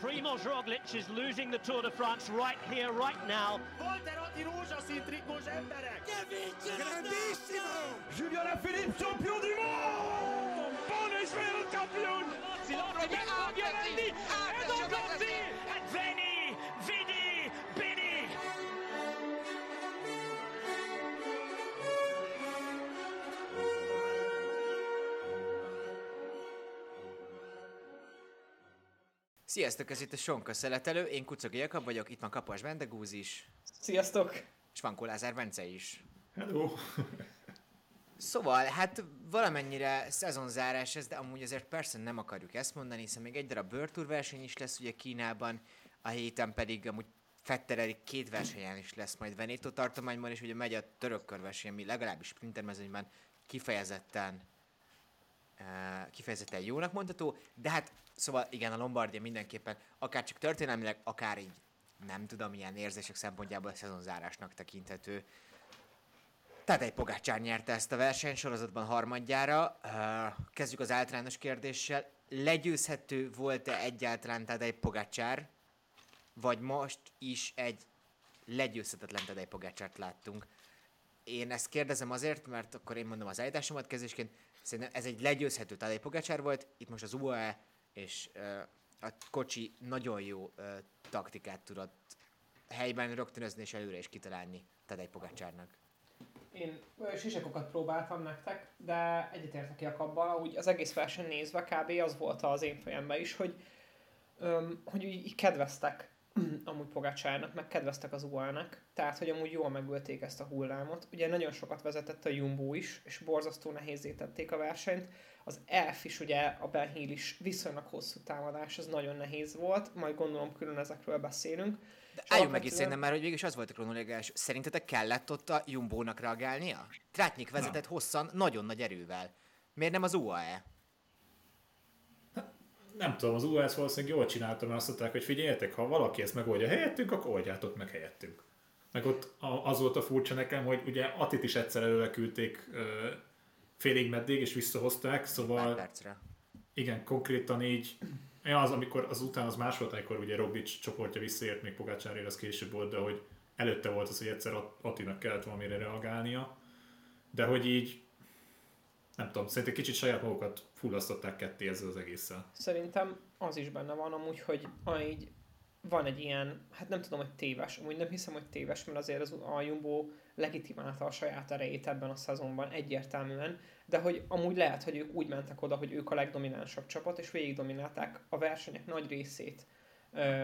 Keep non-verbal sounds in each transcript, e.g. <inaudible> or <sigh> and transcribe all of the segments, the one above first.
Primoz Roglic is losing the Tour de France right here, right now. Volter Atti rózsaszín trikós emberek! Grandissimo! Julien Alaphilippe, champion du monde Buon is wereldkampioen! Silotri, Aviarelli, Edo Conti, and Veni, Sziasztok, ez itt a Sonka Szeletelő, én Kucogi Jakab vagyok, itt van Kapas Vendegúz is, Sziasztok! és van Kolázár Bence is. Hello! Szóval, hát valamennyire szezonzárás ez, de amúgy azért persze nem akarjuk ezt mondani, hiszen még egy darab Tour verseny is lesz ugye Kínában, a héten pedig amúgy Fetterelik két versenyen is lesz majd Veneto tartományban, és ugye megy a török körverseny, ami legalábbis sprintermezőnyben kifejezetten eh, kifejezetten jónak mondható, de hát szóval igen, a Lombardia mindenképpen akár csak történelmileg, akár így nem tudom, milyen érzések szempontjából a szezonzárásnak tekinthető. Tadej Pogácsár nyerte ezt a versenysorozatban harmadjára. Kezdjük az általános kérdéssel. Legyőzhető volt-e egyáltalán Tadej Pogácsár, vagy most is egy legyőzhetetlen Tadej Pogácsárt láttunk? Én ezt kérdezem azért, mert akkor én mondom az állításomat kezdésként. Szerintem ez egy legyőzhető Tadej Pogácsár volt. Itt most az UAE és a kocsi nagyon jó taktikát tudott helyben rögtönözni és előre is kitalálni Tadej Pogácsárnak. Én sisakokat próbáltam nektek, de egyetértek Jakabban, úgy az egész verseny nézve kb. az volt az én fejemben is, hogy, öm, hogy így kedveztek <clears throat> amúgy Pogácsárnak, meg kedveztek az UAE-nek, tehát hogy amúgy jól megölték ezt a hullámot. Ugye nagyon sokat vezetett a Jumbo is, és borzasztó nehézé tették a versenyt. Az Elf is ugye, a Ben Hill is viszonylag hosszú támadás, ez nagyon nehéz volt, majd gondolom külön ezekről beszélünk. De És álljunk meg alapvetően- szerintem már, hogy végül is az volt a kronológiás. Szerintetek kellett ott a Jumbónak reagálnia? Trátnyik vezetett hosszan, nagyon nagy erővel. Miért nem az UAE? Nem tudom, az US valószínűleg jól csinálta, mert azt mondták, hogy figyeljetek, ha valaki ezt megoldja helyettünk, akkor oldjátok meg helyettünk. Meg ott az volt a furcsa nekem, hogy ugye Atit is egyszer előre küldték félig meddig, és visszahozták, szóval percre. igen, konkrétan így, ja, az, amikor az után az más volt, amikor ugye Roglic csoportja visszaért, még Pogácsárért az később volt, de hogy előtte volt az, hogy egyszer At- Attinak kellett valamire reagálnia, de hogy így, nem tudom, szerintem kicsit saját magukat fullasztották ketté ezzel az egésszel. Szerintem az is benne van amúgy, hogy így van egy ilyen, hát nem tudom, hogy téves, amúgy nem hiszem, hogy téves, mert azért az, a Jumbo legitimálta a saját erejét ebben a szezonban egyértelműen, de hogy amúgy lehet, hogy ők úgy mentek oda, hogy ők a legdominánsabb csapat, és végig dominálták a versenyek nagy részét.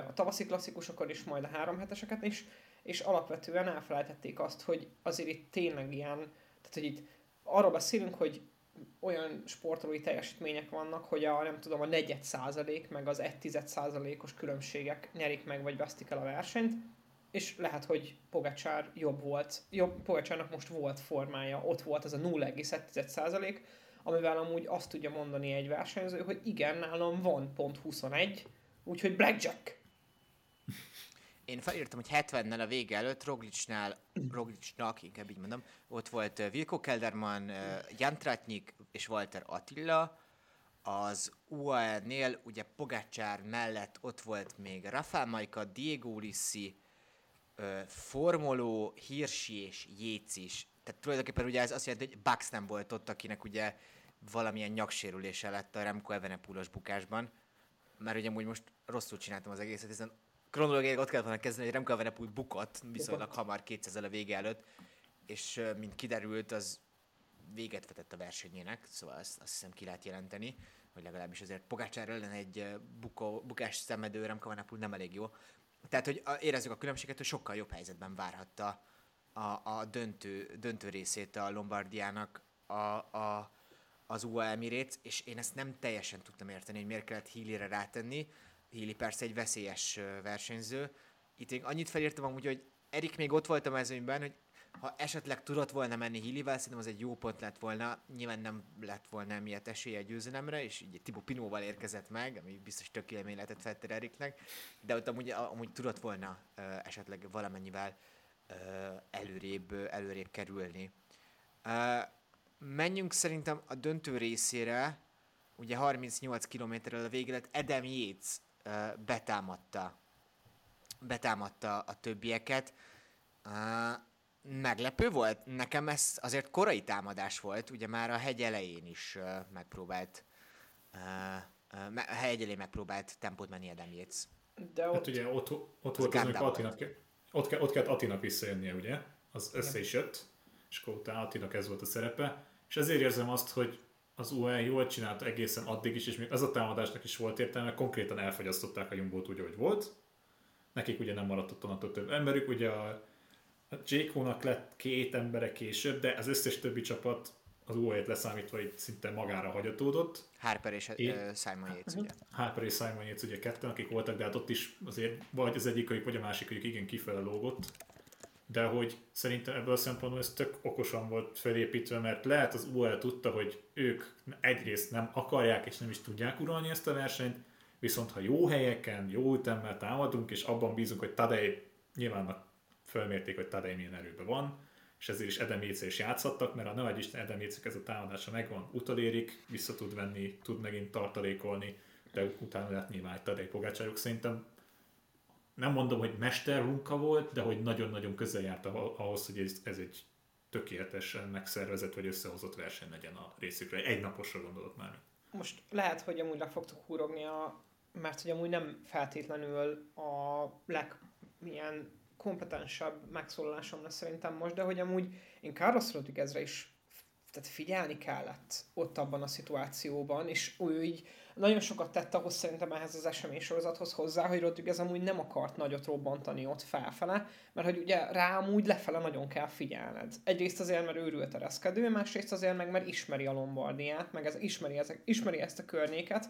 A tavaszi klasszikusokon is, majd a három heteseket is, és alapvetően elfelejtették azt, hogy azért itt tényleg ilyen, tehát hogy itt arról beszélünk, hogy olyan sportolói teljesítmények vannak, hogy a nem tudom, a negyed százalék, meg az egy tized százalékos különbségek nyerik meg, vagy vesztik el a versenyt, és lehet, hogy Pogacsár jobb volt, jobb, Pogacsárnak most volt formája, ott volt az a 0,1 százalék, amivel amúgy azt tudja mondani egy versenyző, hogy igen, nálam van pont 21, úgyhogy blackjack. Én felírtam, hogy 70-nel a vége előtt Roglicnál, Roglicnak, inkább így mondom, ott volt Vilko Kelderman, Jan Tratnyik és Walter Attila. Az UAE-nél ugye Pogácsár mellett ott volt még Rafael Majka, Diego Ulissi, uh, Formoló, Hirsi és Jéz is. Tehát tulajdonképpen ugye ez azt jelenti, hogy Bax nem volt ott, akinek ugye valamilyen nyaksérülése lett a Remco Evenepoelos bukásban mert ugye amúgy most rosszul csináltam az egészet, hiszen kronológiailag ott kellett volna kezdeni, hogy Remco Evenepoel bukott viszonylag hamar 200 a vége előtt, és mint kiderült, az véget vetett a versenyének, szóval azt, azt hiszem ki lehet jelenteni, hogy legalábbis azért Pogácsár ellen egy bukó, bukás szenvedő Remco Evenepoel nem elég jó. Tehát, hogy érezzük a különbséget, hogy sokkal jobb helyzetben várhatta a, a döntő, döntő részét a Lombardiának a, a, az UAE Emirates, és én ezt nem teljesen tudtam érteni, hogy miért kellett Healy-re rátenni. Healy persze egy veszélyes versenyző. Itt én annyit felírtam amúgy, hogy Erik még ott volt a mezőnyben, hogy ha esetleg tudott volna menni Healy-vel, szerintem az egy jó pont lett volna. Nyilván nem lett volna emiatt esélye győzelemre, és így Tibo Pinóval érkezett meg, ami biztos tök élmény lehetett Eriknek, de ott amúgy, amúgy tudott volna ö, esetleg valamennyivel ö, előrébb, előrébb kerülni. Ö, menjünk szerintem a döntő részére, ugye 38 kilométerrel a vége lett, Adam Yates betámadta, betámadta a többieket. Meglepő volt. Nekem ez azért korai támadás volt, ugye már a hegy elején is megpróbált a hegy elején megpróbált tempót menni Adam Yates. De ott, Hát ugye ott, ott volt az, amikor ke- ott, ke- ott kellett Attinak visszajönnie, ugye? Az össze is jött, és akkor utána Attinak ez volt a szerepe. És ezért érzem azt, hogy az UE jól csinálta egészen addig is, és még az a támadásnak is volt értelme, konkrétan elfogyasztották a Jumbót úgy, ahogy volt. Nekik ugye nem maradt ott onnantól több emberük, ugye a, a Jake lett két embere később, de az összes többi csapat az UE-t leszámítva így szinte magára hagyatódott. Harper és Én- ö, Simon Yates, ugye. Harper és Simon Yates ugye ketten, akik voltak, de hát ott is azért vagy az egyikük, vagy a másikük igen kifele lógott. De hogy szerintem ebből a szempontból ez tök okosan volt felépítve, mert lehet az UL tudta, hogy ők egyrészt nem akarják és nem is tudják uralni ezt a versenyt, viszont ha jó helyeken, jó ütemmel támadunk, és abban bízunk, hogy Tadej nyilván fölmérték, hogy Tadej milyen erőben van, és ezért is Edem Yates is játszhattak, mert a ne Isten Edem ez a támadása megvan, utolérik, vissza tud venni, tud megint tartalékolni, de utána lehet nyilván egy Tadej Pogácsáruk. Szerintem nem mondom, hogy mestermunka volt, de hogy nagyon-nagyon közel járt ah- ahhoz, hogy ez, ez egy tökéletesen megszervezett vagy összehozott verseny legyen a részükre. Egy naposra gondolok már. most lehet, hogy amúgy le fogtok húrogni, a, mert hogy amúgy nem feltétlenül a leg ilyen kompetensebb megszólalásom lesz szerintem most, de hogy amúgy én Carlos Rodriguezre is tehát figyelni kellett ott abban a szituációban, és ő így nagyon sokat tett ahhoz szerintem ehhez az eseménysorozathoz hozzá, hogy Rodriguez amúgy nem akart nagyot robbantani ott felfele, mert hogy ugye rá amúgy lefele nagyon kell figyelned. Egyrészt azért, mert őrült ereszkedő, másrészt azért meg, mert ismeri a Lombardiát, meg ez, ismeri, ezek, ismeri ezt a környéket,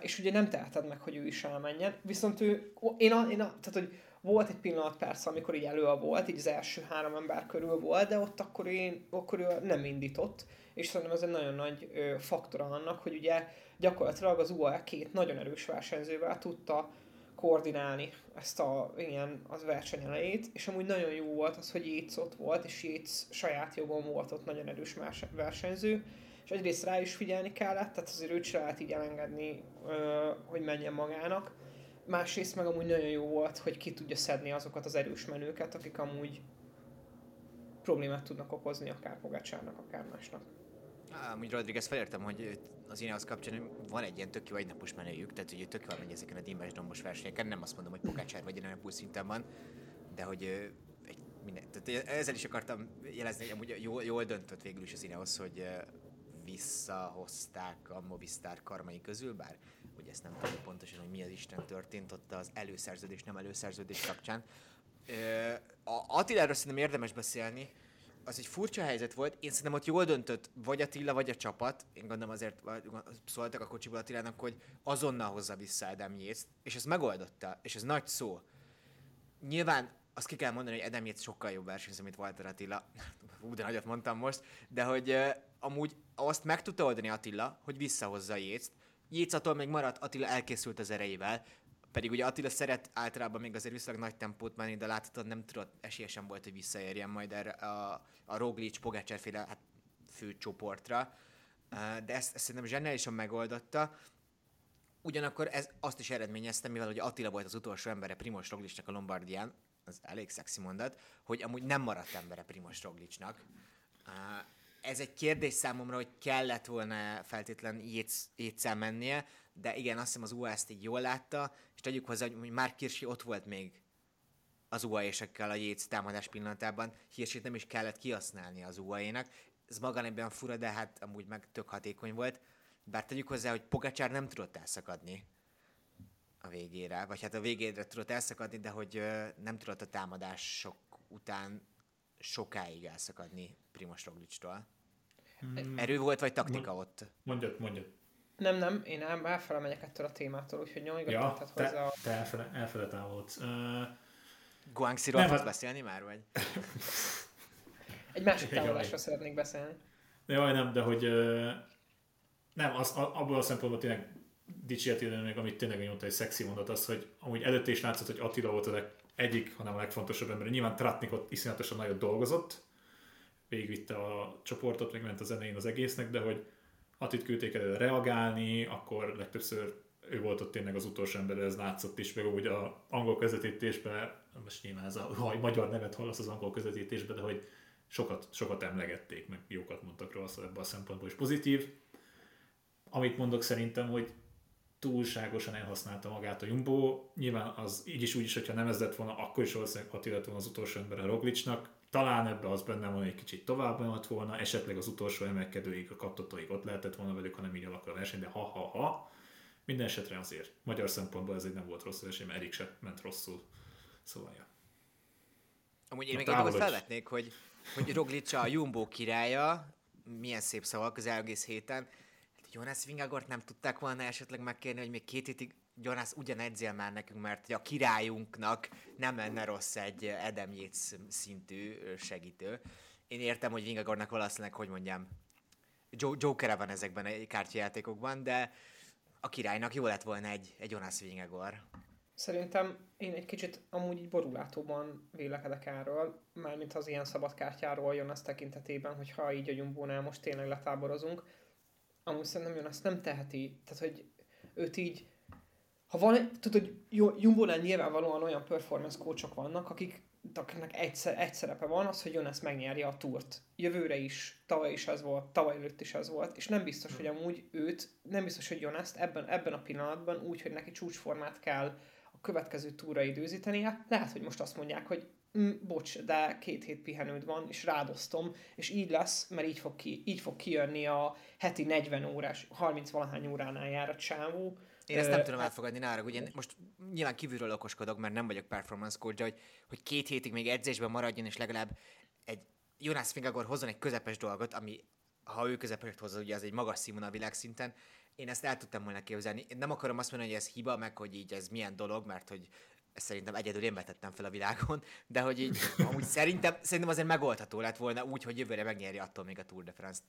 és ugye nem teheted meg, hogy ő is elmenjen. Viszont ő, én, a, én a, tehát, hogy volt egy pillanat persze, amikor így elő volt, így az első három ember körül volt, de ott akkor, én, akkor ő nem indított, és szerintem ez egy nagyon nagy ö, faktora annak, hogy ugye gyakorlatilag az UAE két nagyon erős versenyzővel tudta koordinálni ezt a ilyen az verseny elejét, és amúgy nagyon jó volt az, hogy Yates ott volt, és Yates saját jogon volt ott nagyon erős más- versenyző, és egyrészt rá is figyelni kellett, tehát azért őt se lehet így elengedni, hogy menjen magának. Másrészt meg amúgy nagyon jó volt, hogy ki tudja szedni azokat az erős menőket, akik amúgy problémát tudnak okozni akár Pogácsárnak, akár másnak. Amúgy Rodriguez felértem, hogy az Ineos kapcsán van egy ilyen tök jó egynapos menőjük, tehát hogy tök jól megy ezeken a dimbes dombos versenyeken, nem azt mondom, hogy Pogácsár vagy Erenepul szinten van, de hogy egy minden, tehát ezzel is akartam jelezni, hogy amúgy jól, jól döntött végül is az Ineos, hogy visszahozták a Movistar karmai közül, bár ugye ezt nem tudom pontosan, hogy mi az Isten történt ott az előszerződés, nem előszerződés kapcsán. A Attiláról szerintem érdemes beszélni, az egy furcsa helyzet volt, én szerintem ott jól döntött vagy Attila, vagy a csapat, én gondolom azért szóltak a kocsiból Attilának, hogy azonnal hozza vissza Adam Yates, és ez megoldotta, és ez nagy szó. Nyilván azt ki kell mondani, hogy Adam Yates sokkal jobb versenyző, mint Walter Attila. <laughs> Hú, de nagyot mondtam most. De hogy amúgy azt meg tudta oldani Attila, hogy visszahozza Yates-t. Attól még maradt, Attila elkészült az erejével. Pedig ugye Attila szeret általában még azért viszonylag nagy tempót menni, de láthatod nem tudott, esélyesen volt, hogy visszaérjen majd erre a, a Roglic, Pogacar féle hát, fő de ezt, ezt szerintem zseniálisan megoldotta. Ugyanakkor ez azt is eredményezte, mivel hogy Attila volt az utolsó embere Primoz Roglicnak a Lombardián, az elég szexi mondat, hogy amúgy nem maradt embere Primoz Roglicnak. Ez egy kérdés számomra, hogy kellett volna feltétlen Jétszel mennie, de igen, azt hiszem az UA ezt így jól látta, és tegyük hozzá, hogy már Kirsi ott volt még az UAE-sekkel a Jéz támadás pillanatában, Hirsit nem is kellett kihasználni az UAE-nak. Ez maga ebben fura, de hát amúgy meg tök hatékony volt. Bár tegyük hozzá, hogy Pogacsár nem tudott elszakadni a végére, vagy hát a végére tudott elszakadni, de hogy nem tudott a támadások után sokáig elszakadni Primoz Roglictól. Hmm. Erő volt, vagy taktika ott? Mondjad, mondjad. Nem, nem, én el, elfele megyek ettől a témától, úgyhogy nyomjuk Ja, ja, hozzá te, te elfele, elfele távolodsz. Uh, Guangxiról Nem, tudsz hát- beszélni már, vagy? <laughs> Egy másik <laughs> Jaj. távolásra szeretnék beszélni. jaj, nem, de hogy uh, nem, az, a- abból a szempontból tényleg dicsérti meg, amit tényleg mondta, egy szexi mondat az, hogy amúgy előtte is látszott, hogy Attila volt a leg, egyik, hanem a legfontosabb ember. Nyilván Tratnik ott iszonyatosan nagyot dolgozott, végigvitte a csoportot, meg ment az elején az egésznek, de hogy Attit küldték el reagálni, akkor legtöbbször ő volt ott tényleg az utolsó ember, ez látszott is, meg úgy a angol közvetítésben, most nyilván ez a, a magyar nevet hallasz az angol közvetítésben, de hogy sokat, sokat emlegették, meg jókat mondtak róla, szóval ebben a szempontból is pozitív. Amit mondok szerintem, hogy túlságosan elhasználta magát a Jumbo. Nyilván az így is úgy is, hogyha nem ez lett volna, akkor is valószínűleg Attila volna az utolsó ember a Roglicsnak. Talán ebbe az benne van, egy kicsit tovább mehet volna, esetleg az utolsó emelkedőig, a kaptatóig ott lehetett volna velük, hanem így alakul a verseny, de ha-ha-ha. Minden esetre azért. Magyar szempontból ez egy nem volt rossz verseny, mert Erik se ment rosszul. Szóval, ja. Amúgy én még egy dolgot felvetnék, hogy, hogy Roglic a Jumbo királya, milyen szép szavak az egész héten, Jonas Vingagort nem tudták volna esetleg megkérni, hogy még két hétig Jonas ugyan edzél már nekünk, mert a királyunknak nem lenne rossz egy Adam Yates szintű segítő. Én értem, hogy Vingagornak valószínűleg, hogy mondjam, Jokere van ezekben a kártyajátékokban, de a királynak jó lett volna egy, egy Jonas Vingagor. Szerintem én egy kicsit amúgy borulátóban vélekedek erről, mármint az ilyen szabadkártyáról Jonas tekintetében, hogyha így a Jumbónál most tényleg letáborozunk amúgy szerintem jön, azt nem teheti. Tehát, hogy őt így, ha van, tudod, hogy Jumbo-nál nyilvánvalóan olyan performance coachok vannak, akik akiknek egyszer, egy szerepe van, az, hogy Jonas megnyerje a túrt. Jövőre is, tavaly is ez volt, tavaly előtt is ez volt, és nem biztos, hogy amúgy őt, nem biztos, hogy Jonas ebben, ebben a pillanatban úgy, hogy neki csúcsformát kell a következő túra időzítenie, lehet, hogy most azt mondják, hogy mm, bocs, de két hét pihenőd van, és rádoztom, és így lesz, mert így fog, ki, így fog kijönni a heti 40 órás, 30 valahány óránál jár a csávó. Én ezt nem tudom elfogadni, nára, ugye most nyilván kívülről okoskodok, mert nem vagyok performance coach, de hogy, hogy két hétig még edzésben maradjon, és legalább egy Jonas Fingagor hozzon egy közepes dolgot, ami ha ő közepes hozza, ugye az egy magas színvonal világszinten, én ezt el tudtam volna képzelni. Én nem akarom azt mondani, hogy ez hiba, meg hogy így ez milyen dolog, mert hogy ezt szerintem egyedül én vetettem fel a világon, de hogy így amúgy szerintem, szerintem azért megoldható lett volna úgy, hogy jövőre megnyeri attól még a Tour de France-t.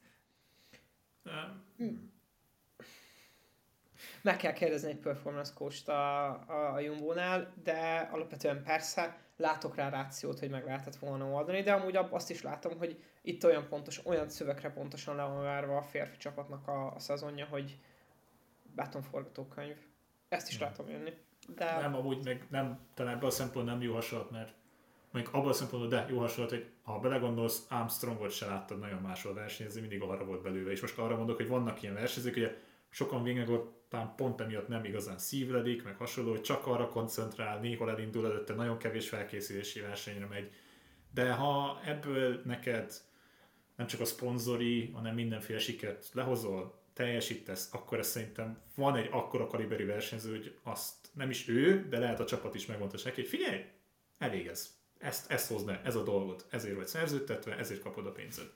Meg kell kérdezni egy performance coach a, a, a Jumbo-nál, de alapvetően persze látok rá rációt, hogy meg lehetett volna oldani, de amúgy azt is látom, hogy itt olyan pontos, olyan szövegre pontosan le van várva a férfi csapatnak a, a szezonja, hogy forgatókönyv. Ezt is hmm. látom jönni. De... Nem, amúgy meg nem, talán ebből a szempontból nem jó hasonlat, mert mondjuk abban a szempontból, de jó hasonlat, hogy ha belegondolsz, Armstrongot se láttad nagyon máshol versenyezni, mindig arra volt belőle. És most arra mondok, hogy vannak ilyen versenyzők, hogy sokan Vingegaard talán pont emiatt nem igazán szívledik, meg hasonló, hogy csak arra koncentrál, néhol elindul előtte, nagyon kevés felkészülési versenyre megy. De ha ebből neked nem csak a szponzori, hanem mindenféle sikert lehozol, teljesítesz, akkor ez szerintem van egy akkora kaliberű versenyző, hogy azt nem is ő, de lehet a csapat is megmondta neki, hogy figyelj, elég ez. Ezt, ezt hozd be, ez a dolgot, ezért vagy szerződtetve, ezért kapod a pénzed.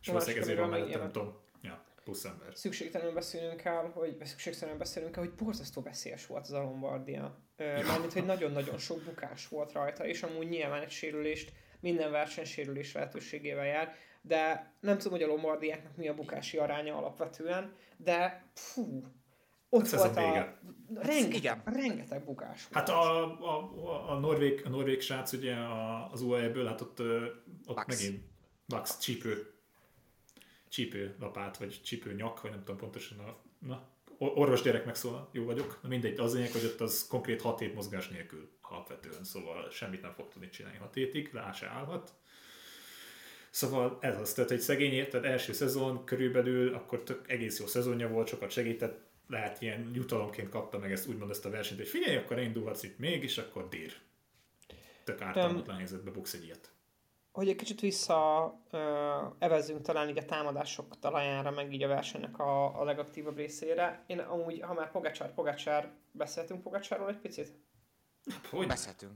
És valószínűleg ezért van mellette, nem tudom, ja, plusz ember. Szükségtelenül beszélünk el, hogy szükségtelenül beszélünk el, hogy borzasztó veszélyes volt az a Lombardia. Mármint, hogy <laughs> nagyon-nagyon sok bukás volt rajta, és amúgy nyilván egy sérülést, minden versenysérülés lehetőségével jár, de nem tudom, hogy a Lombardiáknak mi a bukási aránya alapvetően, de fú, ott hát volt a... Vége. Rengeteg, igen. rengeteg bukás volt. Hát a, a, a, norvég, a norvég srác ugye az UAE-ből, hát ott, ott Max. megint Max csípő, csípő lapát, vagy csípő nyak, vagy nem tudom pontosan a, na, orvos gyerek megszól, jó vagyok, na mindegy, az lényeg, hogy ott az konkrét 6 hét mozgás nélkül alapvetően, szóval semmit nem fog tudni csinálni 6 hétig, le se állhat. Szóval ez az, tehát egy szegény, tehát első szezon körülbelül, akkor tök egész jó szezonja volt, sokat segített, lehet ilyen jutalomként kapta meg ezt úgymond ezt a versenyt, hogy figyelj, akkor indulhatsz itt még, és akkor dír. Tök ártalmatlan helyzetbe buksz egy ilyet. Hogy egy kicsit vissza uh, evezzünk talán így a támadások talajára, meg így a versenynek a, a legaktívabb részére. Én amúgy, ha már Pogacsár, Pogacsár, beszéltünk Pogacsárról egy picit? Hogy? Beszéltünk.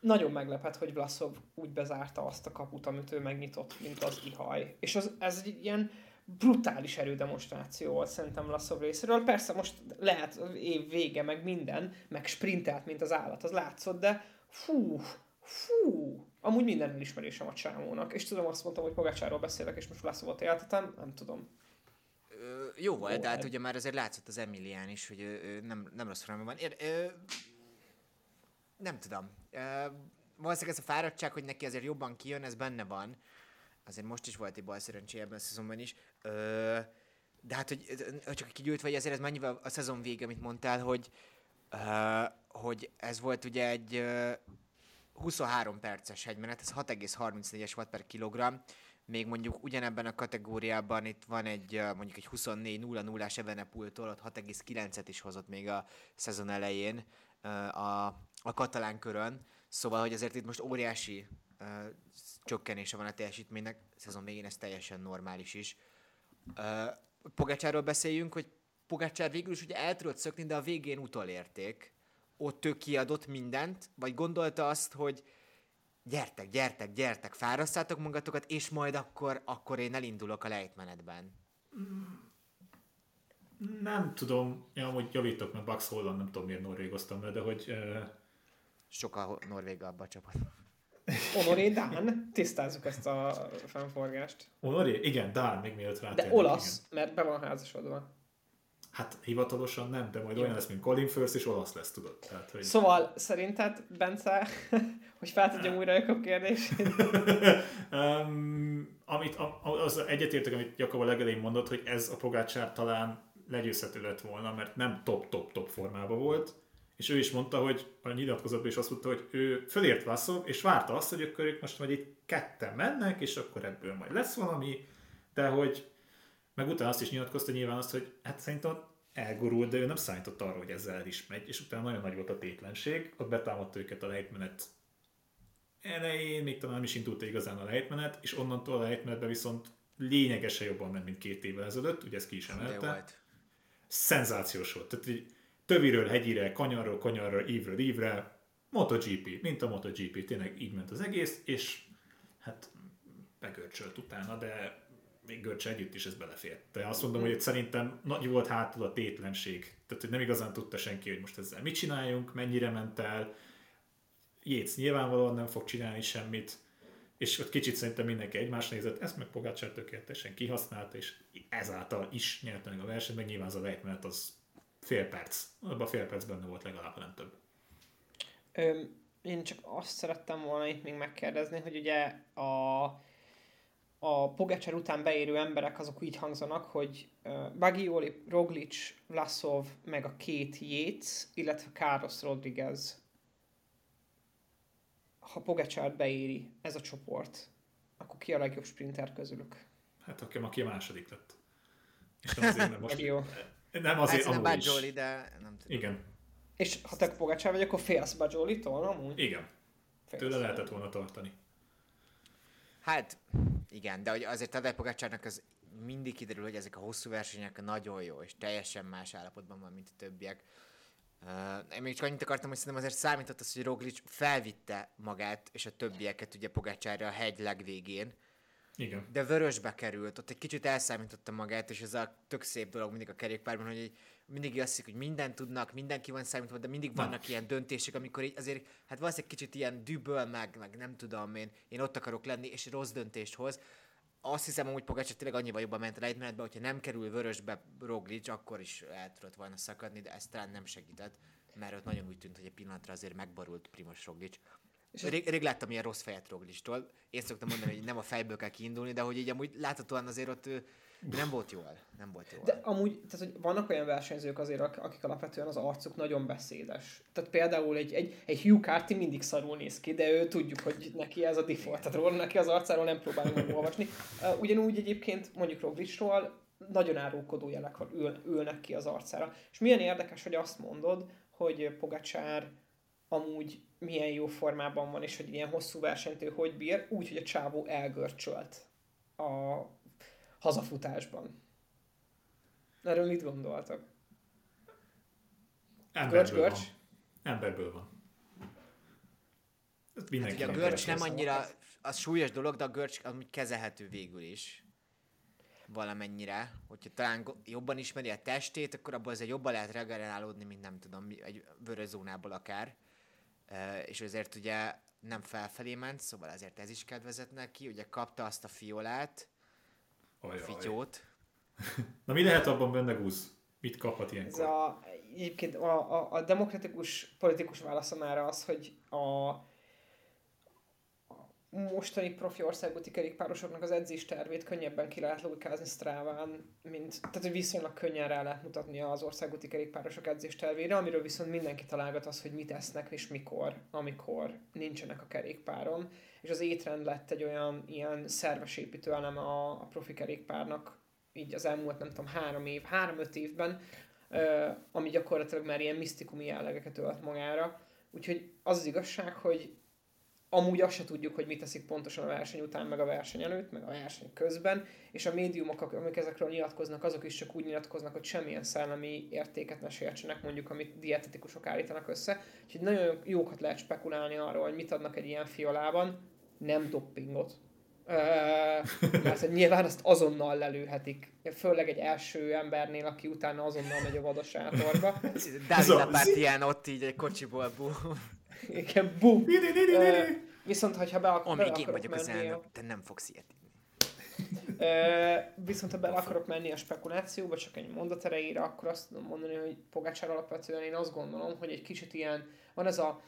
Nagyon meglepett, hogy Vlasov úgy bezárta azt a kaput, amit ő megnyitott, mint az ihaj. És az, ez egy ilyen brutális erődemonstráció volt szerintem Lasszov részéről. Persze most lehet év vége, meg minden, meg sprintelt, mint az állat, az látszott, de fú, fú, amúgy minden elismerésem a csámónak. És tudom, azt mondtam, hogy Pogácsáról beszélek, és most Lasszovot éltetem, nem tudom. Ö, jó volt, de hát ugye már azért látszott az Emilián is, hogy ő nem, nem rossz formában van. Ér, ö, nem tudom. Ö, valószínűleg ez a fáradtság, hogy neki azért jobban kijön, ez benne van azért most is volt egy bal szerencsé ebben a szezonban is, ö, de hát, hogy ö, csak kigyűlt vagy ezért ez mennyivel a szezon vége, amit mondtál, hogy, uh, hogy ez volt ugye egy uh, 23 perces hegymenet, ez 6,34-es watt per kilogramm, még mondjuk ugyanebben a kategóriában itt van egy mondjuk egy 24 0 0 ás Evenepultól, ott 6,9-et is hozott még a szezon elején a, a katalán körön, szóval, hogy azért itt most óriási uh, csökkenése van a teljesítménynek, szezon végén ez teljesen normális is. Uh, Pogácsáról beszéljünk, hogy Pogácsár végül is ugye el tudott szökni, de a végén utolérték. Ott ő kiadott mindent, vagy gondolta azt, hogy gyertek, gyertek, gyertek, fárasztátok magatokat, és majd akkor, akkor én elindulok a lejtmenetben. Nem tudom, én amúgy javítok, mert Holland nem tudom miért norvégoztam de hogy uh, Sokkal norvéga abba a csapat. Honoré Dán, tisztázzuk ezt a fennforgást. Honoré? Igen, Dán, még mielőtt De rátérnek, olasz, igen. mert be van házasodva. Hát hivatalosan nem, de majd olyan lesz, mint Colin Firth, és olasz lesz, tudod. Tehát, hogy... Szóval szerinted, Bence, <laughs> hogy feltegyem újra <laughs> a kérdését? um, amit, az egyetértek, amit Jakab a legelején mondott, hogy ez a Pogácsár talán legyőzhető lett volna, mert nem top-top-top formában volt, és ő is mondta, hogy a nyilatkozatban is azt mondta, hogy ő fölért Vasszov, és várta azt, hogy akkor ők most majd itt ketten mennek, és akkor ebből majd lesz valami, de hogy meg utána azt is nyilatkozta nyilván azt, hogy hát szerintem elgurult, de ő nem számított arra, hogy ezzel el is megy, és utána nagyon nagy volt a tétlenség, ott betámadta őket a lejtmenet elején, még talán nem is indult igazán a lejtmenet, és onnantól a lejtmenetben viszont lényegesen jobban ment, mint két évvel ezelőtt, ugye ezt ki is emelte. szenzációs volt. Tehát így töviről hegyire, kanyarról kanyarra, ívről ívre, MotoGP, mint a MotoGP, tényleg így ment az egész, és hát begörcsölt utána, de még görcs együtt is ez belefért. De azt mondom, hogy szerintem nagy volt hátul a tétlenség. Tehát, hogy nem igazán tudta senki, hogy most ezzel mit csináljunk, mennyire ment el. Jéz nyilvánvalóan nem fog csinálni semmit, és ott kicsit szerintem mindenki egymás nézett, ezt meg Pogácsár tökéletesen kihasználta, és ezáltal is nyerte meg a versenyt, meg nyilván az a lejtmenet az fél perc. Abban fél perc benne volt legalább, nem több. Öm, én csak azt szerettem volna itt még megkérdezni, hogy ugye a, a Pogacar után beérő emberek azok így hangzanak, hogy uh, Bagioli, Roglic, Vlasov, meg a két Yates, illetve Carlos Rodriguez. Ha Pogacar beéri ez a csoport, akkor ki a legjobb sprinter közülük? Hát aki, aki a második lett. És nem azért, mert <laughs> most... Nem azért, amúgy is. Bajoli, de nem tudom. Igen, És ha te Pogacar vagy, akkor félsz Bajolitól, amúgy? igen. Félsz. Tőle lehetett volna tartani. Hát, igen, de hogy azért Tadej Pogácsárnak az mindig kiderül, hogy ezek a hosszú versenyek nagyon jó, és teljesen más állapotban van, mint a többiek. Uh, én még csak annyit akartam, hogy szerintem azért számított az, hogy Roglic felvitte magát és a többieket ugye Pogácsárra a hegy legvégén, Igen. de vörösbe került, ott egy kicsit elszámította magát, és ez a tök szép dolog mindig a kerékpárban, hogy így mindig azt hiszik, hogy mindent tudnak, mindenki van számítva, de mindig vannak ilyen döntések, amikor így azért, hát valószínűleg kicsit ilyen düböl meg, meg nem tudom én, én ott akarok lenni, és rossz döntést hoz. Azt hiszem, hogy Pogácsár tényleg annyival jobban ment a lejtmenetbe, hogyha nem kerül vörösbe Roglic, akkor is el tudott volna szakadni, de ez talán nem segített, mert ott nagyon úgy tűnt, hogy egy pillanatra azért megborult Primoz Roglic. Rég, rég láttam ilyen rossz fejet Roglicstól. Én szoktam mondani, hogy nem a fejből kell kiindulni, de hogy így amúgy láthatóan azért ott nem volt jól. Nem volt jól. De amúgy, tehát, hogy vannak olyan versenyzők azért, ak- akik alapvetően az arcuk nagyon beszédes. Tehát például egy, egy, egy Hugh Carty mindig szarul néz ki, de ő tudjuk, hogy neki ez a default. Tehát róla neki az arcáról nem próbálunk megolvasni. Ugyanúgy egyébként mondjuk Roglicról nagyon árulkodó jelek ül, ülnek ki az arcára. És milyen érdekes, hogy azt mondod, hogy Pogacsár amúgy milyen jó formában van, és hogy ilyen hosszú versenyt ő hogy bír, úgy, hogy a csávó elgörcsölt a hazafutásban. Erről mit gondoltak? Emberből Görcs, görcs. van. Emberből van. Ez Hát mindenki a nem görcs nem annyira, az súlyos dolog, de a görcs amúgy kezelhető végül is. Valamennyire. Hogyha talán jobban ismeri a testét, akkor abból azért jobban lehet regenerálódni, mint nem tudom, egy vörös zónából akár. És azért ugye nem felfelé ment, szóval ezért ez is kedvezett neki. Ugye kapta azt a fiolát, Ajaj. fityót. <laughs> Na mi lehet abban benne gúz? Mit kaphat Ez ilyenkor? a, egyébként a, a, a demokratikus politikus válaszom erre az, hogy a, a mostani profi országúti kerékpárosoknak az edzés tervét könnyebben ki lehet logikázni Stráván, mint, tehát hogy viszonylag könnyen rá lehet mutatni az országúti kerékpárosok edzés tervére, amiről viszont mindenki találgat az, hogy mit esznek és mikor, amikor nincsenek a kerékpáron. És az étrend lett egy olyan ilyen szerves építőelem a, a profi kerékpárnak, így az elmúlt nem tudom három év, három-öt évben, ami gyakorlatilag már ilyen misztikumi jellegeket ölt magára. Úgyhogy az az igazság, hogy amúgy azt se tudjuk, hogy mit teszik pontosan a verseny után, meg a verseny előtt, meg a verseny közben, és a médiumok, amik ezekről nyilatkoznak, azok is csak úgy nyilatkoznak, hogy semmilyen szellemi értéket ne sértsenek, mondjuk, amit dietetikusok állítanak össze. Úgyhogy nagyon jókat lehet spekulálni arról, hogy mit adnak egy ilyen fiolában, nem doppingot. mert nyilván azt azonnal lelőhetik, főleg egy első embernél, aki utána azonnal megy a vadosátorba. Dávid Lapártián ott így egy kocsiból bú. Igen, bum. Viszont, ha be, ak- Amíg én vagyok az elnök, te nem fogsz ilyet viszont ha bele akarok menni a spekulációba, csak egy mondat erejére, akkor azt tudom mondani, hogy Pogácsár alapvetően én azt gondolom, hogy egy kicsit ilyen, van ez a,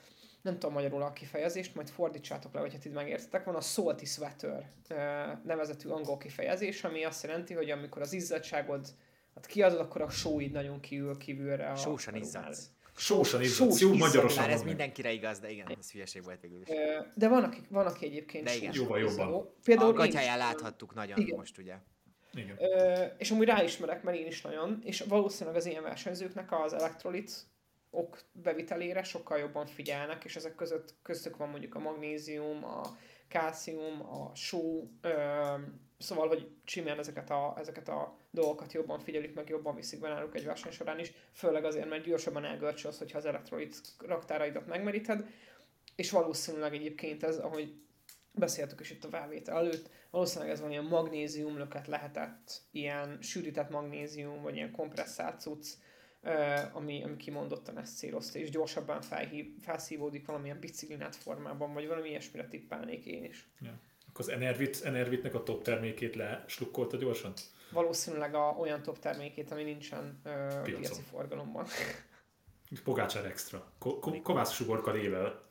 nem tudom magyarul a kifejezést, majd fordítsátok le, hogyha ti megértetek, van a salty sweater nevezetű angol kifejezés, ami azt jelenti, hogy amikor az izzadságod hát kiadod, akkor a sóid nagyon kiül kívülre. A, Sósan izzadsz. Sósan izzadsz, jó magyarosan Már ez mindenkire igaz, de igen, ez hülyeség volt végül is. De van, aki, van, aki egyébként de igen. Jóval jobban. Például a gatyáján láthattuk nagyon igen. most, ugye. Igen. Ö, és amúgy ráismerek, mert én is nagyon, és valószínűleg az ilyen versenyzőknek az elektrolit ok bevitelére sokkal jobban figyelnek, és ezek között köztük van mondjuk a magnézium, a kálcium, a só, ö, szóval, hogy simán ezeket a, ezeket a dolgokat jobban figyelik, meg jobban viszik be náluk egy verseny során is, főleg azért, mert gyorsabban elgörcsölsz, hogyha az elektrolit raktáraidat megmeríted, és valószínűleg egyébként ez, ahogy beszéltük is itt a vávétel előtt, valószínűleg ez van ilyen magnézium löket lehetett, ilyen sűrített magnézium, vagy ilyen kompresszált cucc, ami, ami kimondottan ezt célozta, és gyorsabban felhív, felszívódik valamilyen biciklinát formában, vagy valami ilyesmire tippálnék én is. Ja. Akkor az Enervit, Enervitnek a top termékét leslukkolta gyorsan? Valószínűleg a, olyan top termékét, ami nincsen ö, piaci forgalomban. <laughs> Pogácsár extra. Ko- ko- kovász suborka lével.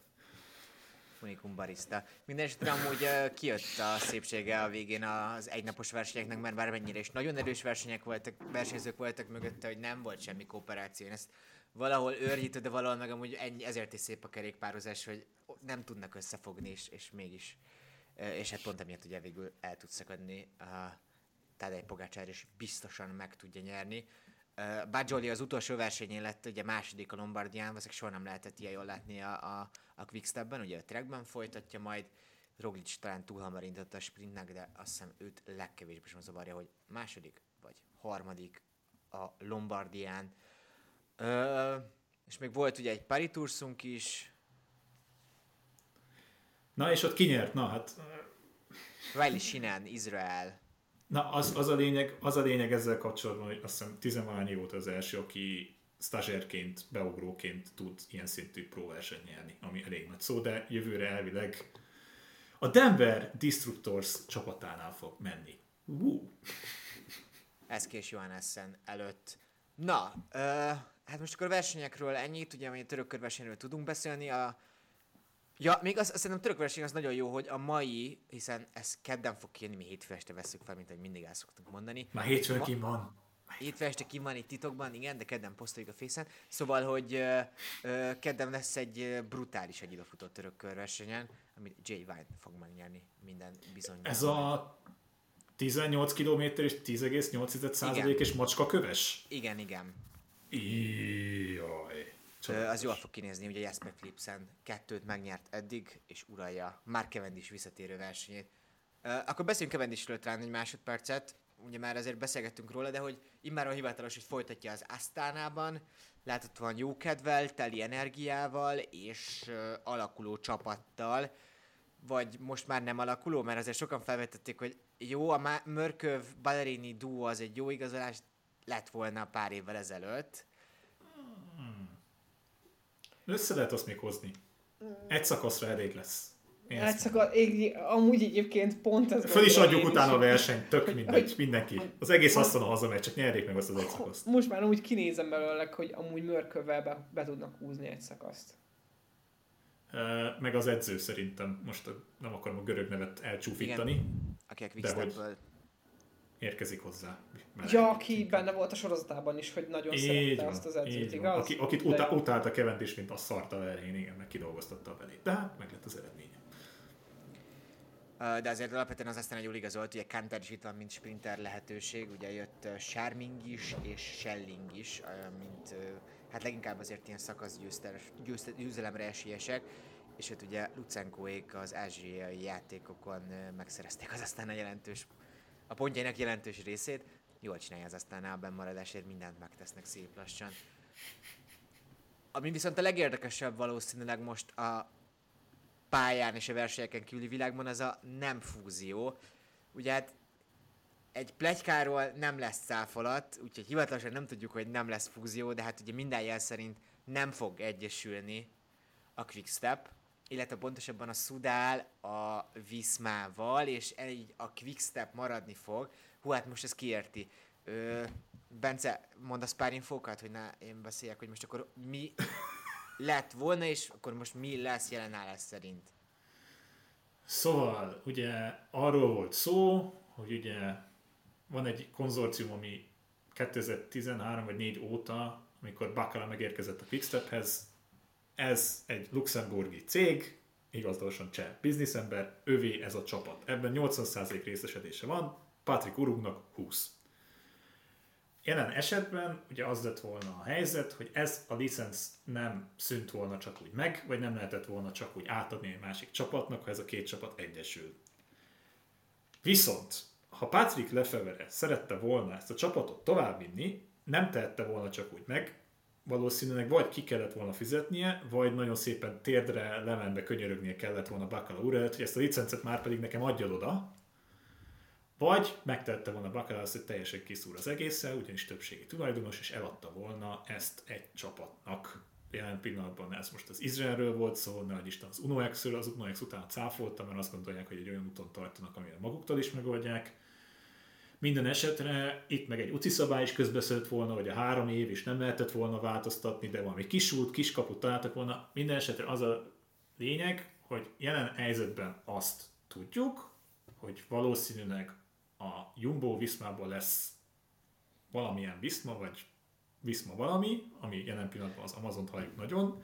Unikum barista. Mindenesetre amúgy uh, kijött a szépsége a végén az egynapos versenyeknek, mert bármennyire is nagyon erős versenyek voltak, versenyzők voltak mögötte, hogy nem volt semmi kooperáció. Én ezt valahol őrjítő, de valahol meg amúgy ennyi, ezért is szép a kerékpározás, hogy nem tudnak összefogni, és, és mégis. És hát pont emiatt ugye végül el tud szakadni. Uh, Tadej Pogácsár is biztosan meg tudja nyerni. Bajoli az utolsó versenyén lett ugye második a Lombardián, valószínűleg soha nem lehetett ilyen jól látni a, a, a Quickstepben, ugye a trackben folytatja majd, Roglic talán túl hamar indított a sprintnek, de azt hiszem őt legkevésbé sem zavarja, hogy második vagy harmadik a Lombardián. Uh, és még volt ugye egy Paritursunk is. Na és ott kinyert? Na hát... Riley Shinen, Izrael. Na, az, az, a lényeg, az a lényeg ezzel kapcsolatban, hogy azt hiszem tizenvalány volt az első, aki stazsérként, beugróként tud ilyen szintű próversenyt nyerni, ami elég nagy szó, de jövőre elvileg a Denver Destructors csapatánál fog menni. Uh. Eszkés Johannessen előtt. Na, uh, hát most akkor a versenyekről ennyit, ugye, a török körversenyről tudunk beszélni, a Ja, még az, azt szerintem török verseny az nagyon jó, hogy a mai, hiszen ez kedden fog kijönni, mi hétfő este veszük fel, mint ahogy mindig el szoktunk mondani. Már hétfőn ki van. Hétfő este ki van itt titokban, igen, de kedden posztoljuk a fészen. Szóval, hogy uh, uh, kedden lesz egy brutális egy futott török körversenyen, amit Jay Vine fog megnyerni minden bizony. Ez a 18 km és 10,8 és macska köves? Igen, igen. Jaj. Ö, az jól fog kinézni, ugye Jasper Philipsen kettőt megnyert eddig, és uralja Mark Cavendish visszatérő versenyét. Akkor beszéljünk Cavendishről talán egy másodpercet, ugye már azért beszélgettünk róla, de hogy immáron hivatalos, hogy folytatja az Asztánában, láthatóan jó kedvel, teli energiával és alakuló csapattal, vagy most már nem alakuló, mert azért sokan felvetették, hogy jó, a Mörköv Ballerini duo az egy jó igazolás lett volna pár évvel ezelőtt, össze lehet azt még hozni. Egy szakaszra elég lesz. Én egy szakasz, ég, amúgy egyébként pont ez Föl is adjuk utána a versenyt, tök mindegy, hogy, mindenki. Az egész asztalon hazamegy, csak nyerjék meg azt az egy szakaszt. Most már úgy kinézem belőle, hogy amúgy mörkövvel be, be tudnak húzni egy szakaszt. meg az edző szerintem, most nem akarom a görög nevet elcsúfítani, Igen. aki a Quickstepből érkezik hozzá. Ja, aki benne volt a sorozatában is, hogy nagyon így szerette van, azt az edzőt, igaz? Aki, akit De... utá, utálta Cavendish, mint a szarta elején, igen, meg kidolgoztatta a belét. De hát meg lett az eredménye. De azért alapvetően az aztán egy jól igazolt, ugye Kanter is itt van, mint sprinter lehetőség, ugye jött Charming is és Schelling is, mint hát leginkább azért ilyen szakasz győzelemre esélyesek, és hát ugye Lucenkoék az ázsiai játékokon megszerezték az aztán a jelentős, a pontjainak jelentős részét. Jól csinálja az aztán a bennmaradásért, mindent megtesznek szép lassan. Ami viszont a legérdekesebb valószínűleg most a pályán és a versenyeken kívüli világban, az a nem fúzió. Ugye hát egy plegykáról nem lesz száfolat, úgyhogy hivatalosan nem tudjuk, hogy nem lesz fúzió, de hát ugye minden jel szerint nem fog egyesülni a Quickstep, illetve pontosabban a Sudál a Viszmával, és így a Quickstep maradni fog. Hú, hát most ez kiérti. Ö, Bence, mondasz pár infókat, hogy ne én beszéljek, hogy most akkor mi lett volna, és akkor most mi lesz jelen állás szerint? Szóval, ugye arról volt szó, hogy ugye van egy konzorcium, ami 2013 vagy 4 óta, amikor Bacala megérkezett a Quickstephez, ez egy luxemburgi cég, igazolósan cseh bizniszember, övé ez a csapat. Ebben 80% részesedése van, Patrick Urugnak 20. Jelen esetben ugye az lett volna a helyzet, hogy ez a licensz nem szűnt volna csak úgy meg, vagy nem lehetett volna csak úgy átadni egy másik csapatnak, ha ez a két csapat egyesül. Viszont, ha Patrick Lefevere szerette volna ezt a csapatot továbbvinni, nem tehette volna csak úgy meg, valószínűleg vagy ki kellett volna fizetnie, vagy nagyon szépen térdre, lemenbe könyörögnie kellett volna Bakala úr előtt, hogy ezt a licencet már pedig nekem adjad oda, vagy megtette volna Bakalász, hogy teljesen kiszúr az egészen, ugyanis többségi tulajdonos, és eladta volna ezt egy csapatnak. Jelen pillanatban ez most az Izraelről volt szó, ne Isten az UNOX-ről, az UNOX után cáfolta, mert azt gondolják, hogy egy olyan úton tartanak, amire maguktól is megoldják. Minden esetre itt meg egy UCI szabály is közbeszélt volna, hogy a három év is nem lehetett volna változtatni, de valami kis út, kis kaput találtak volna. Minden esetre az a lényeg, hogy jelen helyzetben azt tudjuk, hogy valószínűleg a Jumbo Viszmából lesz valamilyen Viszma, vagy Viszma valami, ami jelen pillanatban az Amazon halljuk nagyon.